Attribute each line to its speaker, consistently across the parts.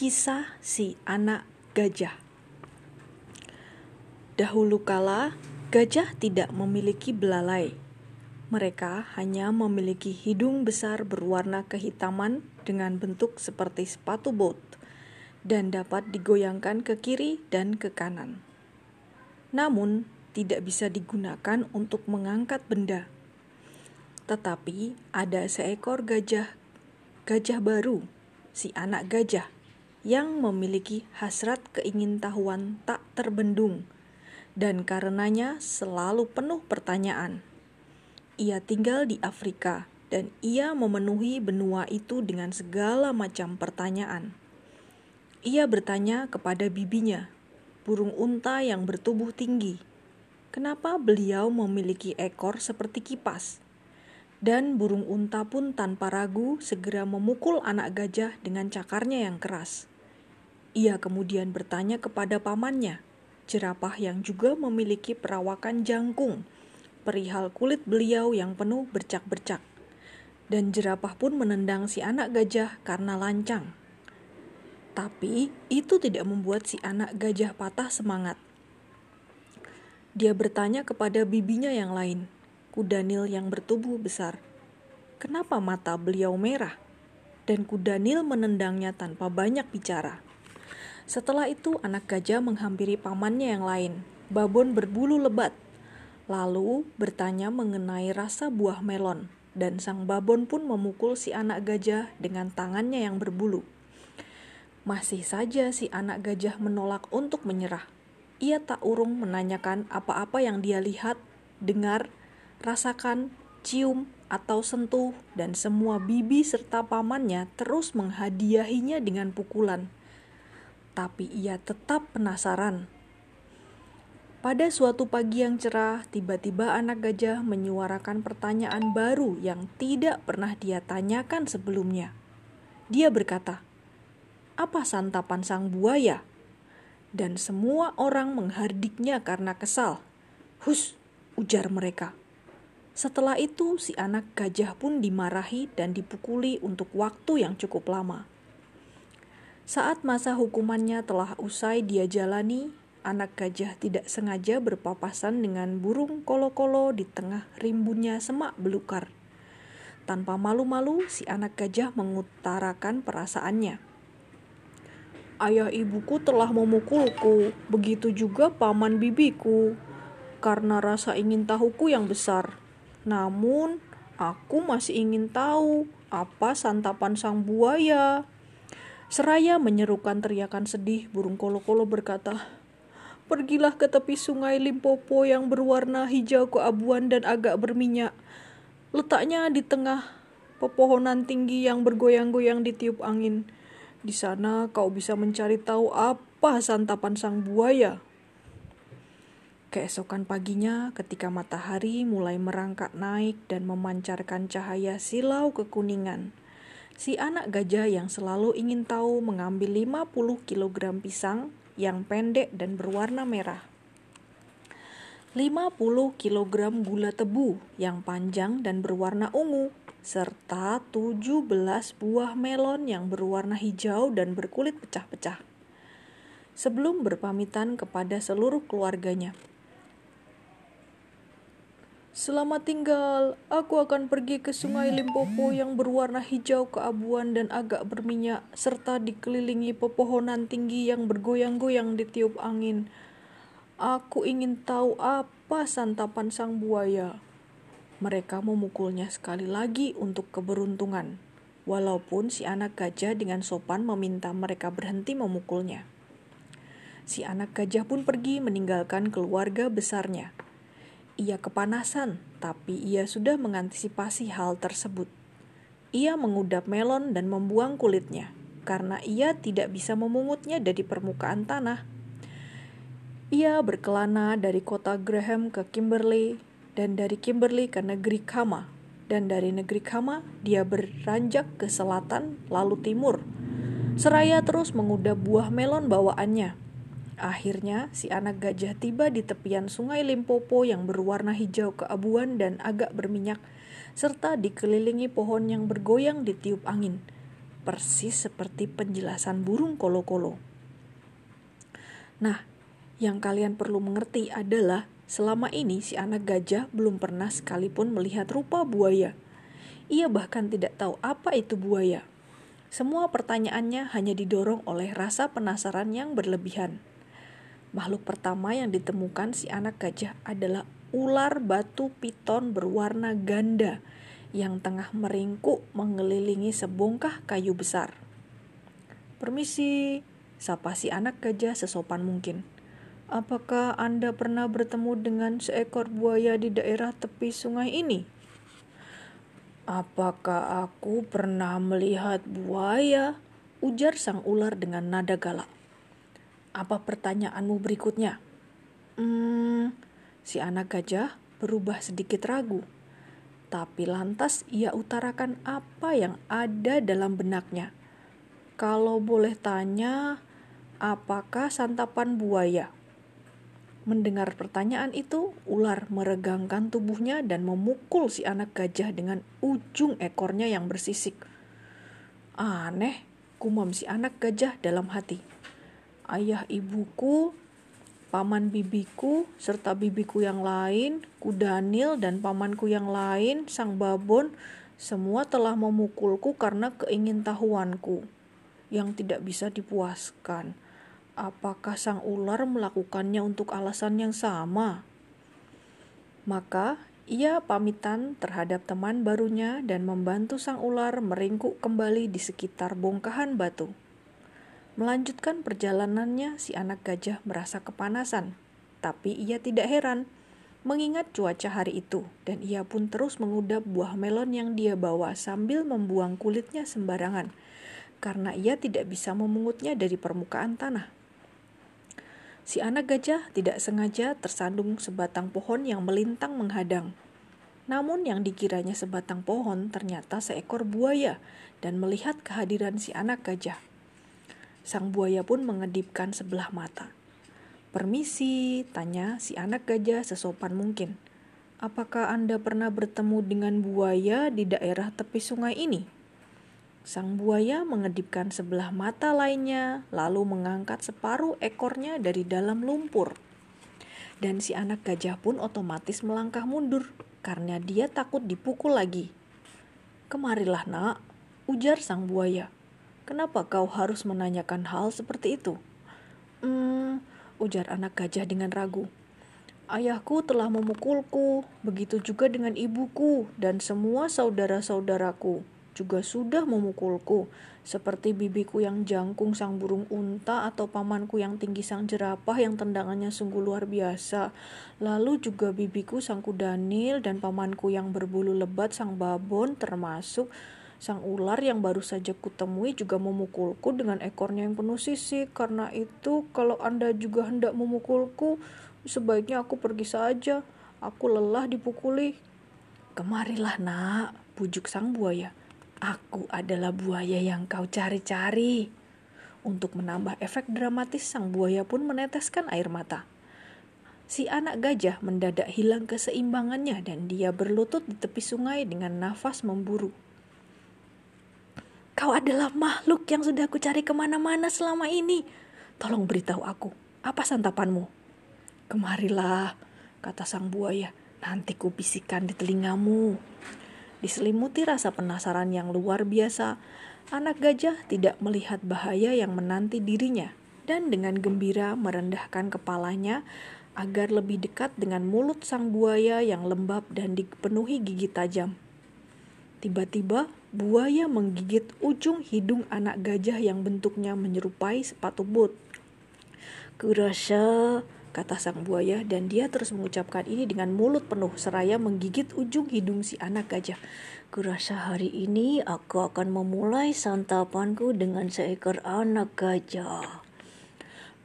Speaker 1: Kisah si anak gajah. Dahulu kala, gajah tidak memiliki belalai. Mereka hanya memiliki hidung besar berwarna kehitaman dengan bentuk seperti sepatu bot dan dapat digoyangkan ke kiri dan ke kanan. Namun, tidak bisa digunakan untuk mengangkat benda. Tetapi ada seekor gajah, gajah baru, si anak gajah yang memiliki hasrat keingintahuan tak terbendung dan karenanya selalu penuh pertanyaan. Ia tinggal di Afrika dan ia memenuhi benua itu dengan segala macam pertanyaan. Ia bertanya kepada bibinya, burung unta yang bertubuh tinggi, kenapa beliau memiliki ekor seperti kipas? Dan burung unta pun tanpa ragu segera memukul anak gajah dengan cakarnya yang keras. Ia kemudian bertanya kepada pamannya, jerapah yang juga memiliki perawakan jangkung, perihal kulit beliau yang penuh bercak-bercak. Dan jerapah pun menendang si anak gajah karena lancang. Tapi itu tidak membuat si anak gajah patah semangat. Dia bertanya kepada bibinya yang lain, kudanil yang bertubuh besar. Kenapa mata beliau merah? Dan kudanil menendangnya tanpa banyak bicara. Setelah itu anak gajah menghampiri pamannya yang lain, babon berbulu lebat, lalu bertanya mengenai rasa buah melon, dan sang babon pun memukul si anak gajah dengan tangannya yang berbulu. Masih saja si anak gajah menolak untuk menyerah. Ia tak urung menanyakan apa-apa yang dia lihat, dengar, rasakan, cium, atau sentuh, dan semua bibi serta pamannya terus menghadiahinya dengan pukulan tapi ia tetap penasaran. Pada suatu pagi yang cerah, tiba-tiba anak gajah menyuarakan pertanyaan baru yang tidak pernah dia tanyakan sebelumnya. Dia berkata, "Apa santapan sang buaya?" Dan semua orang menghardiknya karena kesal. "Hus!" ujar mereka. Setelah itu, si anak gajah pun dimarahi dan dipukuli untuk waktu yang cukup lama. Saat masa hukumannya telah usai dia jalani, anak gajah tidak sengaja berpapasan dengan burung kolo-kolo di tengah rimbunnya semak belukar. Tanpa malu-malu, si anak gajah mengutarakan perasaannya. Ayah ibuku telah memukulku, begitu juga paman bibiku, karena rasa ingin tahuku yang besar. Namun, aku masih ingin tahu apa santapan sang buaya. Seraya menyerukan teriakan sedih, burung kolo-kolo berkata, Pergilah ke tepi sungai Limpopo yang berwarna hijau keabuan dan agak berminyak. Letaknya di tengah pepohonan tinggi yang bergoyang-goyang ditiup angin. Di sana kau bisa mencari tahu apa santapan sang buaya. Keesokan paginya, ketika matahari mulai merangkak naik dan memancarkan cahaya silau kekuningan, Si anak gajah yang selalu ingin tahu mengambil 50 kg pisang yang pendek dan berwarna merah. 50 kg gula tebu yang panjang dan berwarna ungu, serta 17 buah melon yang berwarna hijau dan berkulit pecah-pecah. Sebelum berpamitan kepada seluruh keluarganya, Selamat tinggal, aku akan pergi ke sungai Limpopo yang berwarna hijau keabuan dan agak berminyak, serta dikelilingi pepohonan tinggi yang bergoyang-goyang ditiup angin. Aku ingin tahu apa santapan sang buaya. Mereka memukulnya sekali lagi untuk keberuntungan, walaupun si anak gajah dengan sopan meminta mereka berhenti memukulnya. Si anak gajah pun pergi meninggalkan keluarga besarnya ia kepanasan, tapi ia sudah mengantisipasi hal tersebut. Ia mengudap melon dan membuang kulitnya, karena ia tidak bisa memungutnya dari permukaan tanah. Ia berkelana dari kota Graham ke Kimberley, dan dari Kimberley ke negeri Kama, dan dari negeri Kama dia beranjak ke selatan lalu timur. Seraya terus mengudap buah melon bawaannya Akhirnya, si anak gajah tiba di tepian sungai Limpopo yang berwarna hijau keabuan dan agak berminyak, serta dikelilingi pohon yang bergoyang di tiup angin. persis seperti penjelasan burung kolo-kolo. Nah, yang kalian perlu mengerti adalah selama ini si anak gajah belum pernah sekalipun melihat rupa buaya. Ia bahkan tidak tahu apa itu buaya. Semua pertanyaannya hanya didorong oleh rasa penasaran yang berlebihan. Makhluk pertama yang ditemukan si anak gajah adalah ular batu piton berwarna ganda yang tengah meringkuk mengelilingi sebongkah kayu besar. Permisi, sapa si anak gajah sesopan mungkin. Apakah Anda pernah bertemu dengan seekor buaya di daerah tepi sungai ini? Apakah aku pernah melihat buaya? Ujar sang ular dengan nada galak. Apa pertanyaanmu berikutnya? Hmm, si anak gajah berubah sedikit ragu. Tapi lantas ia utarakan apa yang ada dalam benaknya. Kalau boleh tanya, apakah santapan buaya? Mendengar pertanyaan itu, ular meregangkan tubuhnya dan memukul si anak gajah dengan ujung ekornya yang bersisik. Aneh, kumam si anak gajah dalam hati ayah ibuku, paman bibiku, serta bibiku yang lain, Kudanil dan pamanku yang lain, sang babon, semua telah memukulku karena keingintahuanku yang tidak bisa dipuaskan. Apakah sang ular melakukannya untuk alasan yang sama? Maka ia pamitan terhadap teman barunya dan membantu sang ular meringkuk kembali di sekitar bongkahan batu. Melanjutkan perjalanannya, si anak gajah merasa kepanasan. Tapi ia tidak heran, mengingat cuaca hari itu, dan ia pun terus mengudap buah melon yang dia bawa sambil membuang kulitnya sembarangan, karena ia tidak bisa memungutnya dari permukaan tanah. Si anak gajah tidak sengaja tersandung sebatang pohon yang melintang menghadang. Namun yang dikiranya sebatang pohon ternyata seekor buaya dan melihat kehadiran si anak gajah. Sang buaya pun mengedipkan sebelah mata. Permisi, tanya si anak gajah sesopan mungkin. Apakah Anda pernah bertemu dengan buaya di daerah tepi sungai ini? Sang buaya mengedipkan sebelah mata lainnya, lalu mengangkat separuh ekornya dari dalam lumpur. Dan si anak gajah pun otomatis melangkah mundur karena dia takut dipukul lagi. Kemarilah, Nak, ujar sang buaya. Kenapa kau harus menanyakan hal seperti itu? Hmm, ujar anak gajah dengan ragu. Ayahku telah memukulku, begitu juga dengan ibuku dan semua saudara-saudaraku juga sudah memukulku, seperti bibiku yang jangkung sang burung unta atau pamanku yang tinggi sang jerapah yang tendangannya sungguh luar biasa. Lalu juga bibiku sang kudanil dan pamanku yang berbulu lebat sang babon termasuk Sang ular yang baru saja kutemui juga memukulku dengan ekornya yang penuh sisik. Karena itu, kalau Anda juga hendak memukulku, sebaiknya aku pergi saja. Aku lelah dipukuli. Kemarilah nak, pujuk sang buaya. Aku adalah buaya yang kau cari-cari. Untuk menambah efek dramatis, sang buaya pun meneteskan air mata. Si anak gajah mendadak hilang keseimbangannya dan dia berlutut di tepi sungai dengan nafas memburu. Kau adalah makhluk yang sudah aku cari ke mana-mana selama ini. Tolong beritahu aku, apa santapanmu? Kemarilah, kata sang buaya, nanti ku bisikan di telingamu. Diselimuti rasa penasaran yang luar biasa, anak gajah tidak melihat bahaya yang menanti dirinya dan dengan gembira merendahkan kepalanya agar lebih dekat dengan mulut sang buaya yang lembab dan dipenuhi gigi tajam. Tiba-tiba buaya menggigit ujung hidung anak gajah yang bentuknya menyerupai sepatu bot. Kurasa, kata sang buaya dan dia terus mengucapkan ini dengan mulut penuh seraya menggigit ujung hidung si anak gajah. Kurasa hari ini aku akan memulai santapanku dengan seekor anak gajah.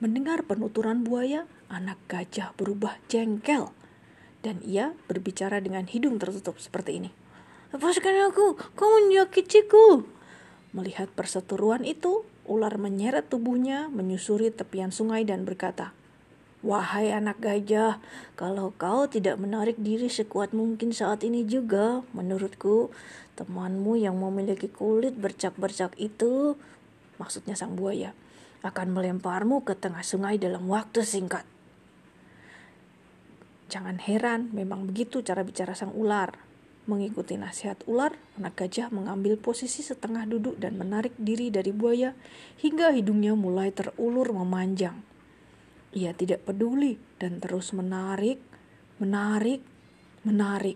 Speaker 1: Mendengar penuturan buaya, anak gajah berubah jengkel dan ia berbicara dengan hidung tertutup seperti ini. Lepaskan aku, kau menyakitiku. Melihat perseteruan itu, ular menyeret tubuhnya, menyusuri tepian sungai dan berkata,
Speaker 2: Wahai anak gajah, kalau kau tidak menarik diri sekuat mungkin saat ini juga, menurutku temanmu yang memiliki kulit bercak-bercak itu, maksudnya sang buaya, akan melemparmu ke tengah sungai dalam waktu singkat.
Speaker 1: Jangan heran, memang begitu cara bicara sang ular. Mengikuti nasihat ular, anak gajah mengambil posisi setengah duduk dan menarik diri dari buaya hingga hidungnya mulai terulur memanjang. Ia tidak peduli dan terus menarik, menarik, menarik.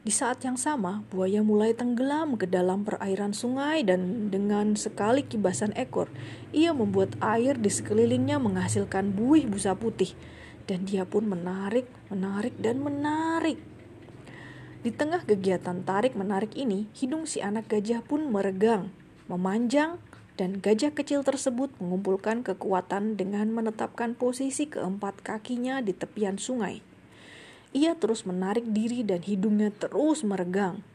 Speaker 1: Di saat yang sama, buaya mulai tenggelam ke dalam perairan sungai dan dengan sekali kibasan ekor, ia membuat air di sekelilingnya menghasilkan buih busa putih. Dan dia pun menarik, menarik, dan menarik di tengah kegiatan tarik-menarik ini, hidung si anak gajah pun meregang, memanjang, dan gajah kecil tersebut mengumpulkan kekuatan dengan menetapkan posisi keempat kakinya di tepian sungai. Ia terus menarik diri dan hidungnya terus meregang.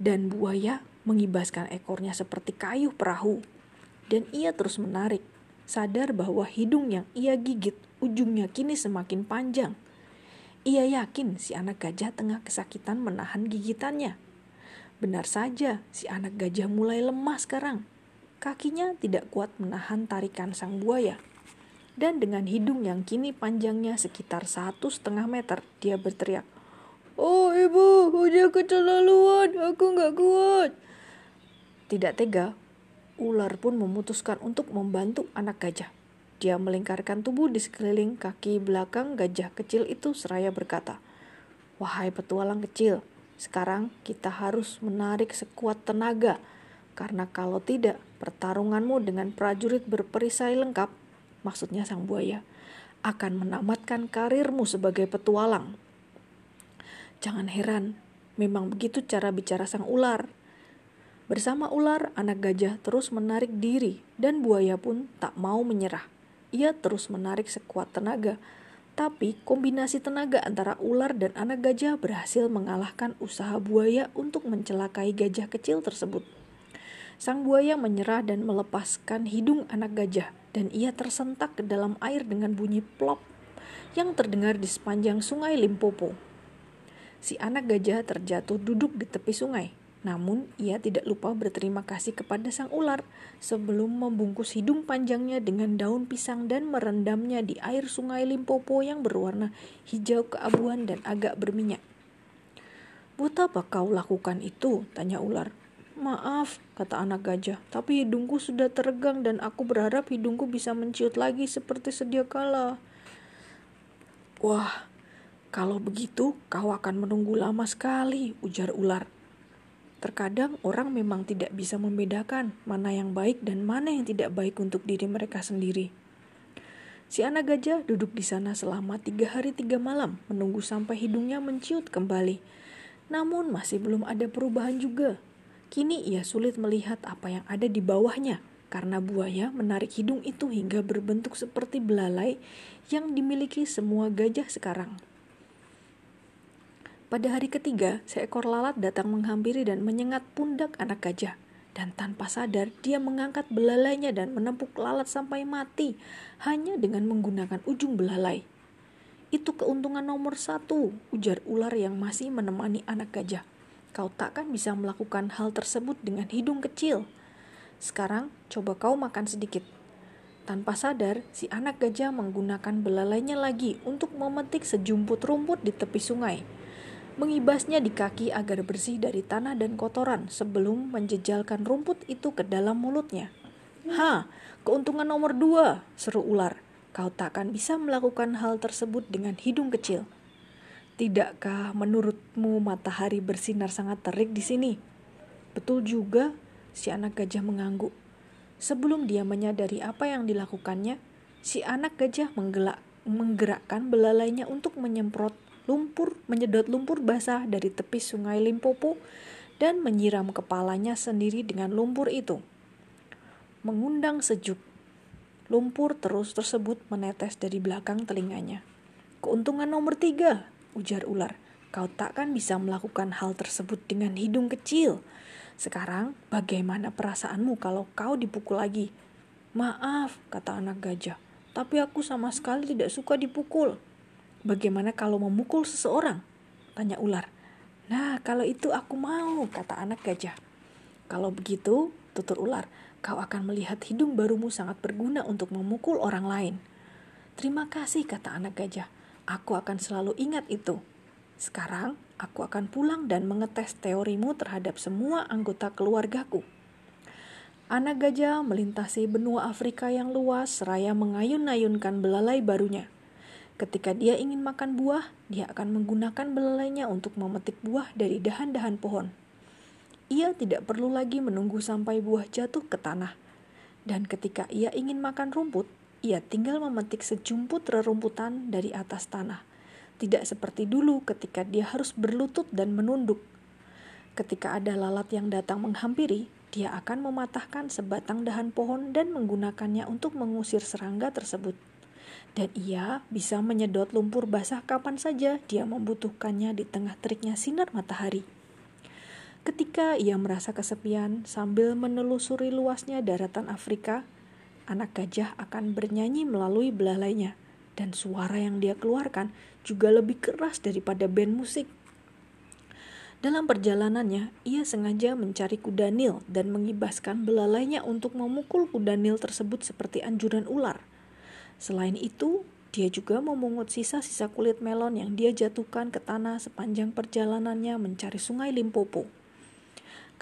Speaker 1: Dan buaya mengibaskan ekornya seperti kayu perahu. Dan ia terus menarik, sadar bahwa hidung yang ia gigit ujungnya kini semakin panjang ia yakin si anak gajah tengah kesakitan menahan gigitannya. Benar saja, si anak gajah mulai lemah sekarang. Kakinya tidak kuat menahan tarikan sang buaya. Dan dengan hidung yang kini panjangnya sekitar satu setengah meter, dia berteriak, Oh ibu, udah keterlaluan, aku nggak kuat. Tidak tega, ular pun memutuskan untuk membantu anak gajah. Dia melingkarkan tubuh di sekeliling kaki belakang gajah kecil itu seraya berkata, Wahai petualang kecil, sekarang kita harus menarik sekuat tenaga, karena kalau tidak, pertarunganmu dengan prajurit berperisai lengkap, maksudnya sang buaya, akan menamatkan karirmu sebagai petualang. Jangan heran, memang begitu cara bicara sang ular. Bersama ular, anak gajah terus menarik diri, dan buaya pun tak mau menyerah. Ia terus menarik sekuat tenaga, tapi kombinasi tenaga antara ular dan anak gajah berhasil mengalahkan usaha buaya untuk mencelakai gajah kecil tersebut. Sang buaya menyerah dan melepaskan hidung anak gajah, dan ia tersentak ke dalam air dengan bunyi plop yang terdengar di sepanjang sungai Limpopo. Si anak gajah terjatuh duduk di tepi sungai, namun, ia tidak lupa berterima kasih kepada sang ular sebelum membungkus hidung panjangnya dengan daun pisang dan merendamnya di air sungai Limpopo yang berwarna hijau keabuan dan agak berminyak. Buat apa kau lakukan itu? Tanya ular. Maaf, kata anak gajah, tapi hidungku sudah teregang dan aku berharap hidungku bisa menciut lagi seperti sedia kala. Wah, kalau begitu kau akan menunggu lama sekali, ujar ular. Terkadang orang memang tidak bisa membedakan mana yang baik dan mana yang tidak baik untuk diri mereka sendiri. Si anak gajah duduk di sana selama tiga hari tiga malam menunggu sampai hidungnya menciut kembali. Namun masih belum ada perubahan juga. Kini ia sulit melihat apa yang ada di bawahnya karena buaya menarik hidung itu hingga berbentuk seperti belalai yang dimiliki semua gajah sekarang. Pada hari ketiga, seekor lalat datang menghampiri dan menyengat pundak anak gajah. Dan tanpa sadar, dia mengangkat belalainya dan menempuk lalat sampai mati hanya dengan menggunakan ujung belalai. Itu keuntungan nomor satu, ujar ular yang masih menemani anak gajah. Kau takkan bisa melakukan hal tersebut dengan hidung kecil. Sekarang, coba kau makan sedikit. Tanpa sadar, si anak gajah menggunakan belalainya lagi untuk memetik sejumput rumput di tepi sungai mengibasnya di kaki agar bersih dari tanah dan kotoran sebelum menjejalkan rumput itu ke dalam mulutnya. Ha, keuntungan nomor dua, seru ular. Kau takkan bisa melakukan hal tersebut dengan hidung kecil. Tidakkah menurutmu matahari bersinar sangat terik di sini? Betul juga, si anak gajah mengangguk. Sebelum dia menyadari apa yang dilakukannya, si anak gajah menggelak, menggerakkan belalainya untuk menyemprot lumpur menyedot lumpur basah dari tepi sungai Limpopo dan menyiram kepalanya sendiri dengan lumpur itu. Mengundang sejuk. Lumpur terus tersebut menetes dari belakang telinganya. Keuntungan nomor tiga, ujar ular. Kau takkan bisa melakukan hal tersebut dengan hidung kecil. Sekarang, bagaimana perasaanmu kalau kau dipukul lagi? Maaf, kata anak gajah. tapi aku sama sekali tidak suka dipukul. Bagaimana kalau memukul seseorang? Tanya ular. Nah, kalau itu aku mau, kata anak gajah. Kalau begitu, tutur ular, kau akan melihat hidung barumu sangat berguna untuk memukul orang lain. Terima kasih, kata anak gajah. Aku akan selalu ingat itu. Sekarang, aku akan pulang dan mengetes teorimu terhadap semua anggota keluargaku. Anak gajah melintasi benua Afrika yang luas seraya mengayun-ayunkan belalai barunya. Ketika dia ingin makan buah, dia akan menggunakan belalainya untuk memetik buah dari dahan-dahan pohon. Ia tidak perlu lagi menunggu sampai buah jatuh ke tanah. Dan ketika ia ingin makan rumput, ia tinggal memetik sejumput rerumputan dari atas tanah. Tidak seperti dulu ketika dia harus berlutut dan menunduk. Ketika ada lalat yang datang menghampiri, dia akan mematahkan sebatang dahan pohon dan menggunakannya untuk mengusir serangga tersebut. Dan ia bisa menyedot lumpur basah kapan saja dia membutuhkannya di tengah teriknya sinar matahari. Ketika ia merasa kesepian sambil menelusuri luasnya daratan Afrika, anak gajah akan bernyanyi melalui belalainya, dan suara yang dia keluarkan juga lebih keras daripada band musik. Dalam perjalanannya, ia sengaja mencari kuda Nil dan mengibaskan belalainya untuk memukul kuda Nil tersebut seperti anjuran ular. Selain itu, dia juga memungut sisa-sisa kulit melon yang dia jatuhkan ke tanah sepanjang perjalanannya mencari sungai Limpopo.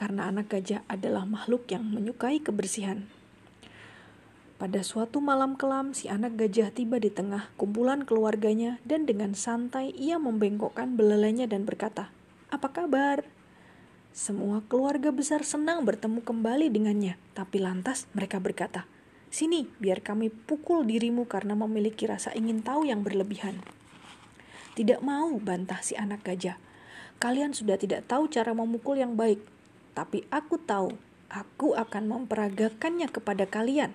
Speaker 1: Karena anak gajah adalah makhluk yang menyukai kebersihan. Pada suatu malam kelam, si anak gajah tiba di tengah kumpulan keluarganya dan dengan santai ia membengkokkan belalainya dan berkata, apa kabar? Semua keluarga besar senang bertemu kembali dengannya, tapi lantas mereka berkata, Sini, biar kami pukul dirimu karena memiliki rasa ingin tahu yang berlebihan. Tidak mau, bantah si anak gajah. Kalian sudah tidak tahu cara memukul yang baik, tapi aku tahu, aku akan memperagakannya kepada kalian.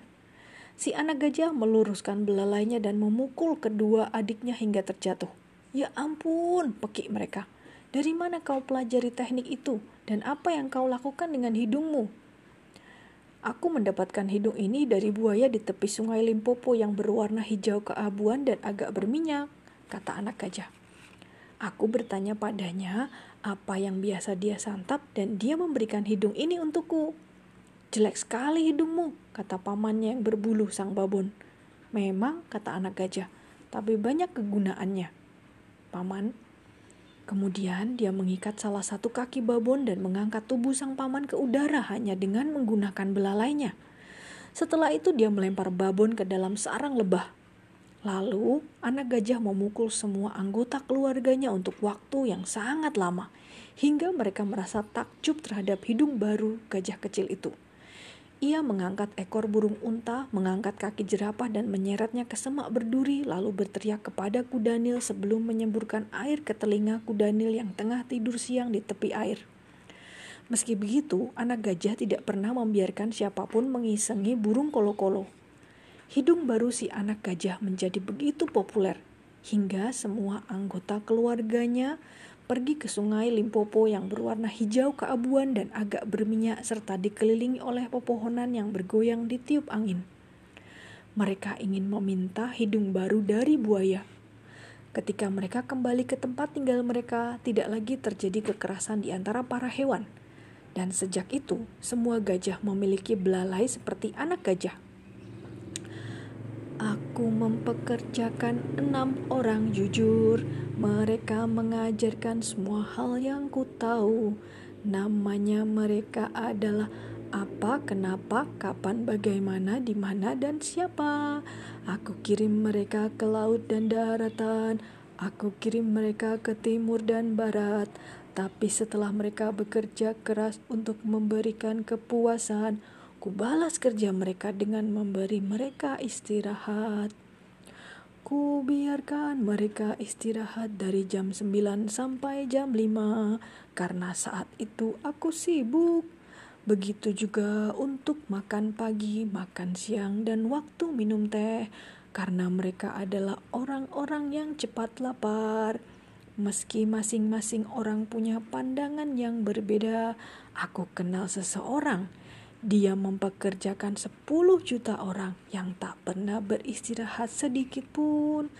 Speaker 1: Si anak gajah meluruskan belalainya dan memukul kedua adiknya hingga terjatuh. Ya ampun, pekik mereka. Dari mana kau pelajari teknik itu, dan apa yang kau lakukan dengan hidungmu? Aku mendapatkan hidung ini dari buaya di tepi sungai Limpopo yang berwarna hijau keabuan dan agak berminyak, kata anak gajah. Aku bertanya padanya apa yang biasa dia santap dan dia memberikan hidung ini untukku. Jelek sekali hidungmu, kata pamannya yang berbulu sang babon. Memang, kata anak gajah, tapi banyak kegunaannya. Paman, Kemudian dia mengikat salah satu kaki babon dan mengangkat tubuh sang paman ke udara hanya dengan menggunakan belalainya. Setelah itu dia melempar babon ke dalam sarang lebah. Lalu anak gajah memukul semua anggota keluarganya untuk waktu yang sangat lama, hingga mereka merasa takjub terhadap hidung baru gajah kecil itu. Ia mengangkat ekor burung unta, mengangkat kaki jerapah dan menyeretnya ke semak berduri lalu berteriak kepada kudanil sebelum menyemburkan air ke telinga kudanil yang tengah tidur siang di tepi air. Meski begitu, anak gajah tidak pernah membiarkan siapa pun mengisengi burung kolo-kolo. Hidung baru si anak gajah menjadi begitu populer, hingga semua anggota keluarganya pergi ke sungai Limpopo yang berwarna hijau keabuan dan agak berminyak serta dikelilingi oleh pepohonan yang bergoyang di tiup angin. Mereka ingin meminta hidung baru dari buaya. Ketika mereka kembali ke tempat tinggal mereka, tidak lagi terjadi kekerasan di antara para hewan. Dan sejak itu, semua gajah memiliki belalai seperti anak gajah. Aku mempekerjakan enam orang jujur. Mereka mengajarkan semua hal yang ku tahu. Namanya mereka adalah apa, kenapa, kapan, bagaimana, di mana, dan siapa. Aku kirim mereka ke laut dan daratan. Aku kirim mereka ke timur dan barat. Tapi setelah mereka bekerja keras untuk memberikan kepuasan, Ku balas kerja mereka dengan memberi mereka istirahat. Ku biarkan mereka istirahat dari jam 9 sampai jam 5 karena saat itu aku sibuk. Begitu juga untuk makan pagi, makan siang, dan waktu minum teh, karena mereka adalah orang-orang yang cepat lapar. Meski masing-masing orang punya pandangan yang berbeda, aku kenal seseorang Dia mempekerjakan 10 juta orang yang tak pernah beristirahat sedikit pun.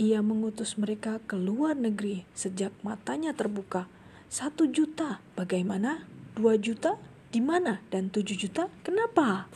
Speaker 1: Ia mengutus mereka ke luar negeri sejak matanya terbuka. Satu juta, bagaimana? Dua juta, di mana? Dan tujuh juta, kenapa?